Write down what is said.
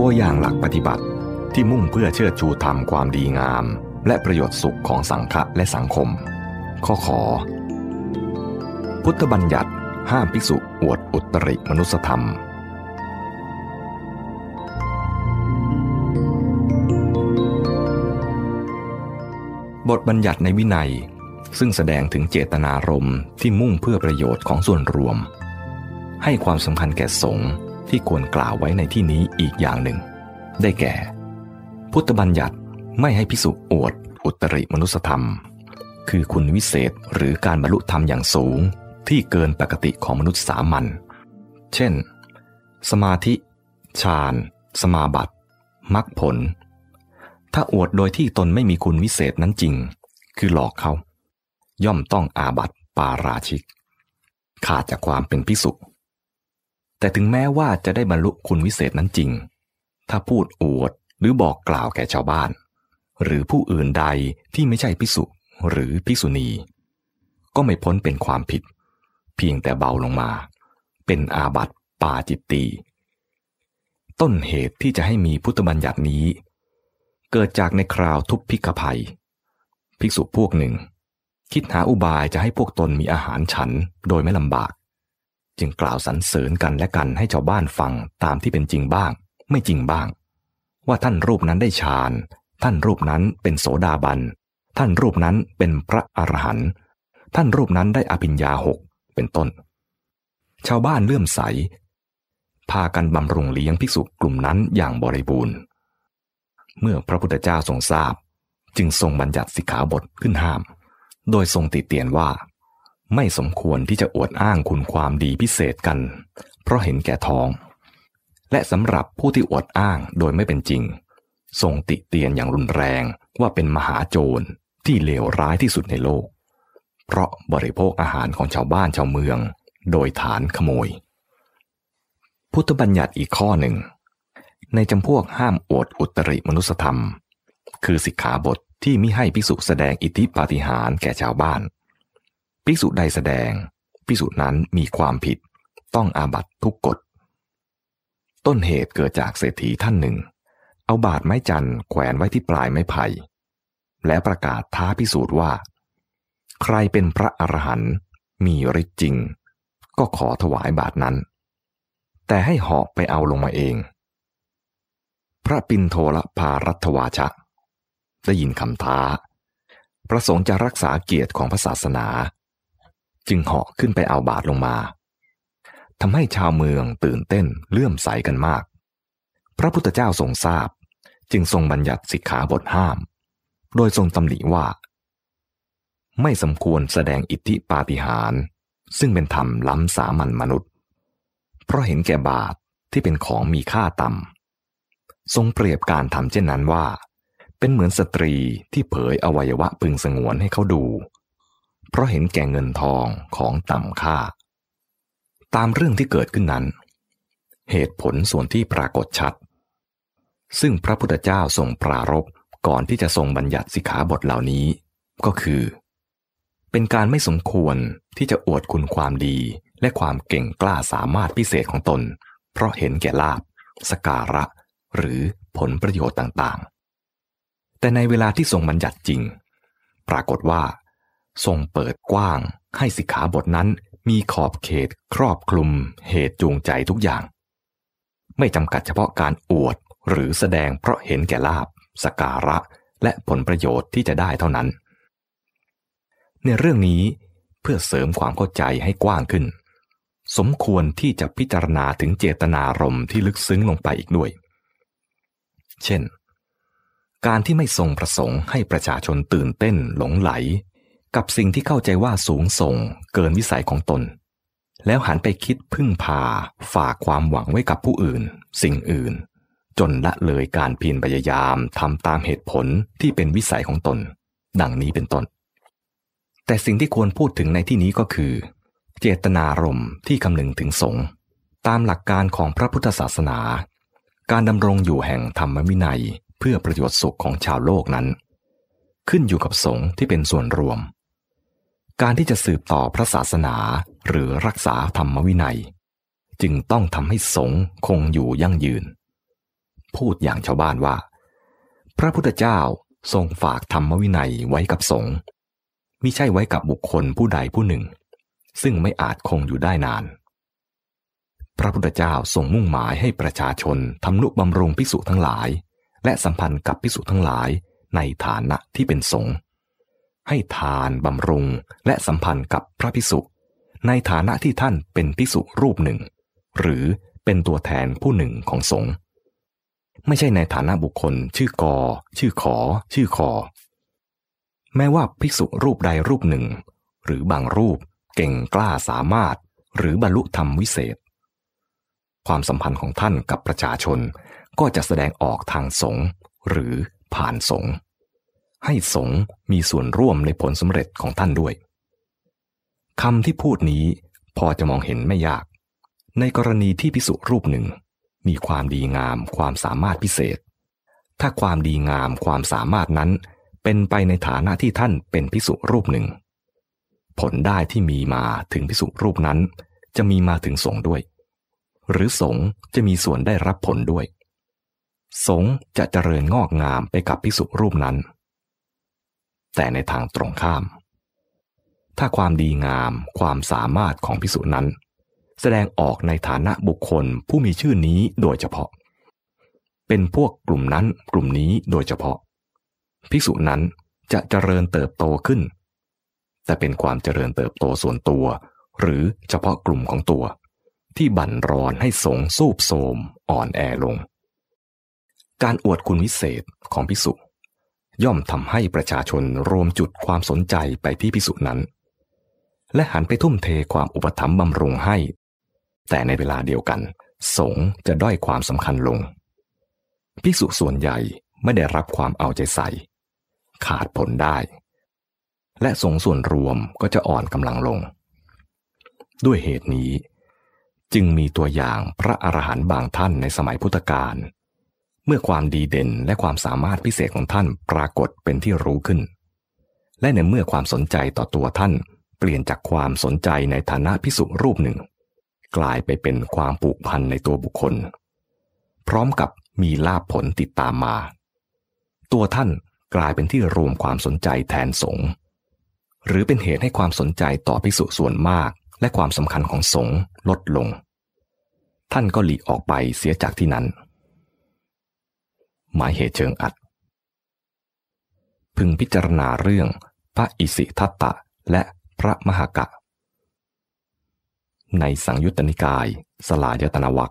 ตัวอย่างหลักปฏิบัติที่มุ่งเพื่อเชิดชูธรรมความดีงาม และประโยชน์สุขของสังฆะและสังคม ข้อขอ พุทธบัญญัติห้ามภิกษุอวดอุตริมนุสธรรม บทบัญญัติในวินัย ซึ่งแสดงถึงเจตนารมณ์ที่มุ่งเพื่อประโยชน์ของส่วนรวม ให้ความสำคัญแก่สงฆ์ ที่ควรกล่าวไว้ในที่นี้อีกอย่างหนึ่ง ได้แก่ พุทธบัญญัติไม่ให้พิสุอวด อุตริมนุสธรรม คือคุณวิเศษหรือการบรรลุธรรมอย่างสูง ที่เกินปกติของมนุษย์สามัญเช่น สมาธิฌานสมาบัติมรรคผล ถ้าอวดโดยที่ตนไม่มีคุณวิเศษนั้นจริง คือหลอกเขา ย่อมต้องอาบัติปาราชิก ขาดจากความเป็นพิสุ แต่ถึงแม้ว่าจะได้บรรลุคุณวิเศษนั้นจริง ถ้าพูดอวดหรือบอกกล่าวแก่ชาวบ้าน หรือผู้อื่นใดที่ไม่ใช่พิสุหรือพิสุณี ก็ไม่พ้นเป็นความผิด เพียงแต่เบาลงมา เป็นอาบัติปาจิตตีต้นเหตุที่จะให้มีพุทธบัญญัตินี้ เกิดจากในคราวทุพพิกภัย ภิกษุพวกหนึ่ง คิดหาอุบายจะให้พวกตนมีอาหารฉันโดยไม่ลำบาก จึงกล่าวสรรเสริญกันและกันให้ชาวบ้านฟังตามที่เป็นจริงบ้าง ไม่จริงบ้าง ว่าท่านรูปนั้นได้ฌาน ท่านรูปนั้นเป็นโสดาบัน ท่านรูปนั้นเป็นพระอรหันต์ท่านรูปนั้นได้อภิญญาหกเป็นต้น ชาวบ้านเลื่อมใส พากันบำรุงเลี้ยงภิกษุกลุ่มนั้นอย่างบริบูรณ์ เมื่อพระพุทธเจ้าทรงทราบ จึงทรงบัญญัติสิกขาบทขึ้นห้าม โดยทรงติเตียนว่า ไม่สมควรที่จะอวดอ้างคุณความดีพิเศษกัน เพราะเห็นแก่ท้อง และสำหรับผู้ที่อวดอ้างโดยไม่เป็นจริง ทรงติเตียนอย่างรุนแรงว่าเป็นมหาโจรที่เลวร้ายที่สุดในโลก เพราะบริโภคอาหารของชาวบ้านชาวเมือง โดยฐานขโมย พุทธบัญญัติอีกข้อหนึ่ง ในจำพวกห้ามอวดอุตริมนุสธรรม คือสิกขาบทที่มิให้ภิกษุแสดงอิทธิปาฏิหาริย์แก่ชาวบ้าน ภิกษุใดแสดงภิกษุนั้นมีความผิด ต้องอาบัตทุกกฎ ต้นเหตุเกิดจากเศรษฐีท่านหนึ่ง เอาบาดไม้จันทร์แขวนไว้ที่ปลายไม้ไผ่และประกาศท้าพิสูจน์ว่า ใครเป็นพระอรหันต์มีฤทธิ์จริง ก็ขอถวายบาทนั้น แต่ให้หอบไปเอาลงมาเอง พระปินโทละพารัตวาชะ ได้ยินคำท้า ประสงค์จะรักษาเกียรติของพระศาสนา จึงเหาะขึ้นไปเอาบาทลงมาทำให้ชาวเมืองตื่นเต้นเลื่อมใสกันมาก พระพุทธเจ้าทรงทราบ จึงทรงบัญญัติสิกขาบทห้าม โดยทรงตำหนิว่า ไม่สมควรแสดงอิทธิปาฏิหาริย์ซึ่งเป็นธรรมล้ำสามัญมนุษย์ เพราะเห็นแก่บาทที่เป็นของมีค่าต่ำทรงเปรียบการทำเช่นนั้นว่า เป็นเหมือนสตรีที่เผยอวัยวะพึงสงวนให้เขาดู เพราะเห็นแก่เงินทองของต่ำค่า ตามเรื่องที่เกิดขึ้นนั้น เหตุผลส่วนที่ปรากฏชัด ซึ่งพระพุทธเจ้าทรงปรารบก่อนที่จะทรงบัญญัติสิกขาบทเหล่านี้ ก็คือ เป็นการไม่สมควรที่จะอวดคุณความดีและความเก่งกล้าสามารถพิเศษของตน เพราะเห็นแก่ลาบ สการะ หรือผลประโยชน์ต่างๆ แต่ในเวลาที่ทรงบัญญัติจริง ปรากฏว่า ทรงเปิดกว้างให้สิกขาบทนั้นมีขอบเขตครอบคลุมเหตุจูงใจทุกอย่าง ไม่จำกัดเฉพาะการอวดหรือแสดงเพราะเห็นแก่ลาบสการะ และผลประโยชน์ที่จะได้เท่านั้น ในเรื่องนี้เพื่อเสริมความเข้าใจให้กว้างขึ้น สมควรที่จะพิจารณาถึงเจตนารมณ์ที่ลึกซึ้งลงไปอีกด้วย เช่น การที่ไม่ทรงประสงค์ให้ประชาชนตื่นเต้นหลงไหล กับสิ่งที่เข้าใจว่าสูงส่งเกินวิสัยของตน แล้วหันไปคิดพึ่งพาฝากความหวังไว้กับผู้อื่น สิ่งอื่น จนละเลยการเพียรพยายามทำตามเหตุผลที่เป็นวิสัยของตน ดังนี้เป็นต้น แต่สิ่งที่ควรพูดถึงในที่นี้ก็คือ เจตนารมณ์ที่คำนึงถึงสงฆ์ตามหลักการของพระพุทธศาสนา การดำรงอยู่แห่งธรรมวินัยเพื่อประโยชน์สุขของชาวโลกนั้น ขึ้นอยู่กับสงฆ์ที่เป็นส่วนรวม การที่จะสืบต่อพระศาสนาหรือรักษาธรรมวินัย จึงต้องทำให้สงฆ์คงอยู่ยั่งยืน พูดอย่างชาวบ้านว่า พระพุทธเจ้าทรงฝากธรรมวินัยไว้กับสงฆ์มิใช่ไว้กับบุคคลผู้ใดผู้หนึ่ง ซึ่งไม่อาจคงอยู่ได้นาน พระพุทธเจ้าทรงมุ่งหมายให้ประชาชนทำนุบำรุงพิสุทั้งหลาย และสัมพันธ์กับพิสุทั้งหลายในฐานะที่เป็นสงฆ์ ให้ทานบำรุงและสัมพันธ์กับพระพิสุในฐานะที่ท่านเป็นพิสุรูปหนึ่ง หรือเป็นตัวแทนผู้หนึ่งของสงฆ์ไม่ใช่ในฐานะบุคคล ชื่อกอ ชื่อขอ ชื่อคอ แม้ว่าภิกษุรูปใดรูปหนึ่ง หรือบางรูปเก่งกล้าสามารถ หรือบรรลุธรรมวิเศษ ความสัมพันธ์ของท่านกับประชาชนก็จะแสดงออกทางสงฆ์หรือผ่านสงฆ์ ให้สงฆ์มีส่วนร่วมในผลสำเร็จของท่านด้วยคำที่พูดนี้พอจะมองเห็นไม่ยาก ในกรณีที่พิสุรูปหนึ่ง มีความดีงามความสามารถพิเศษ ถ้าความดีงามความสามารถนั้น เป็นไปในฐานะที่ท่านเป็นพิสุรูปหนึ่ง ผลได้ที่มีมาถึงพิสุรูปนั้น จะมีมาถึงสงด้วย หรือสงจะมีส่วนได้รับผลด้วย สงจะเจริญงอกงามไปกับพิสุรูปนั้น แต่ในทางตรงข้าม ถ้าความดีงามความสามารถของพิสุนั้น แสดงออกในฐานะบุคคลผู้มีชื่อนี้โดยเฉพาะ เป็นพวกกลุ่มนั้นกลุ่มนี้โดยเฉพาะพิสุนั้นจะเจริญเติบโตขึ้น แต่เป็นความเจริญเติบโตส่วนตัว หรือเฉพาะกลุ่มของตัว ที่บั่นรอนให้สงสูบโทมอ่อนแอลง การอวดคุณวิเศษของพิสุ ย่อมทำให้ประชาชนรวมจุดความสนใจไปที่พิสุนั้น และหันไปทุ่มเทความอุปถัมภ์บำรุงให้ แต่ในเวลาเดียวกัน สงจะด้อยความสำคัญลงภิกษุส่วนใหญ่ไม่ได้รับความเอาใจใส่ ขาดผลได้ และสงส่วนรวมก็จะอ่อนกำลังลง ด้วยเหตุนี้ จึงมีตัวอย่างพระอรหันต์บางท่านในสมัยพุทธกาล เมื่อความดีเด่นและความสามารถพิเศษของท่านปรากฏเป็นที่รู้ขึ้น และในเมื่อความสนใจต่อตัวท่าน เปลี่ยนจากความสนใจในฐานะพิสุรูปหนึ่ง กลายไปเป็นความผูกพันในตัวบุคคล พร้อมกับมีลาภผลติดตามมา ตัวท่านกลายเป็นที่รวมความสนใจแทนสงฆ์หรือเป็นเหตุให้ความสนใจต่อพิสุส่วนมาก และความสำคัญของสงฆ์ลดลง ท่านก็หลีกออกไปเสียจากที่นั้น หมายเหตุเชิงอัด พึงพิจารณาเรื่องพระอิสิทัตตะและพระมหากะ ในสังยุตตนิกายสลายตนาวัค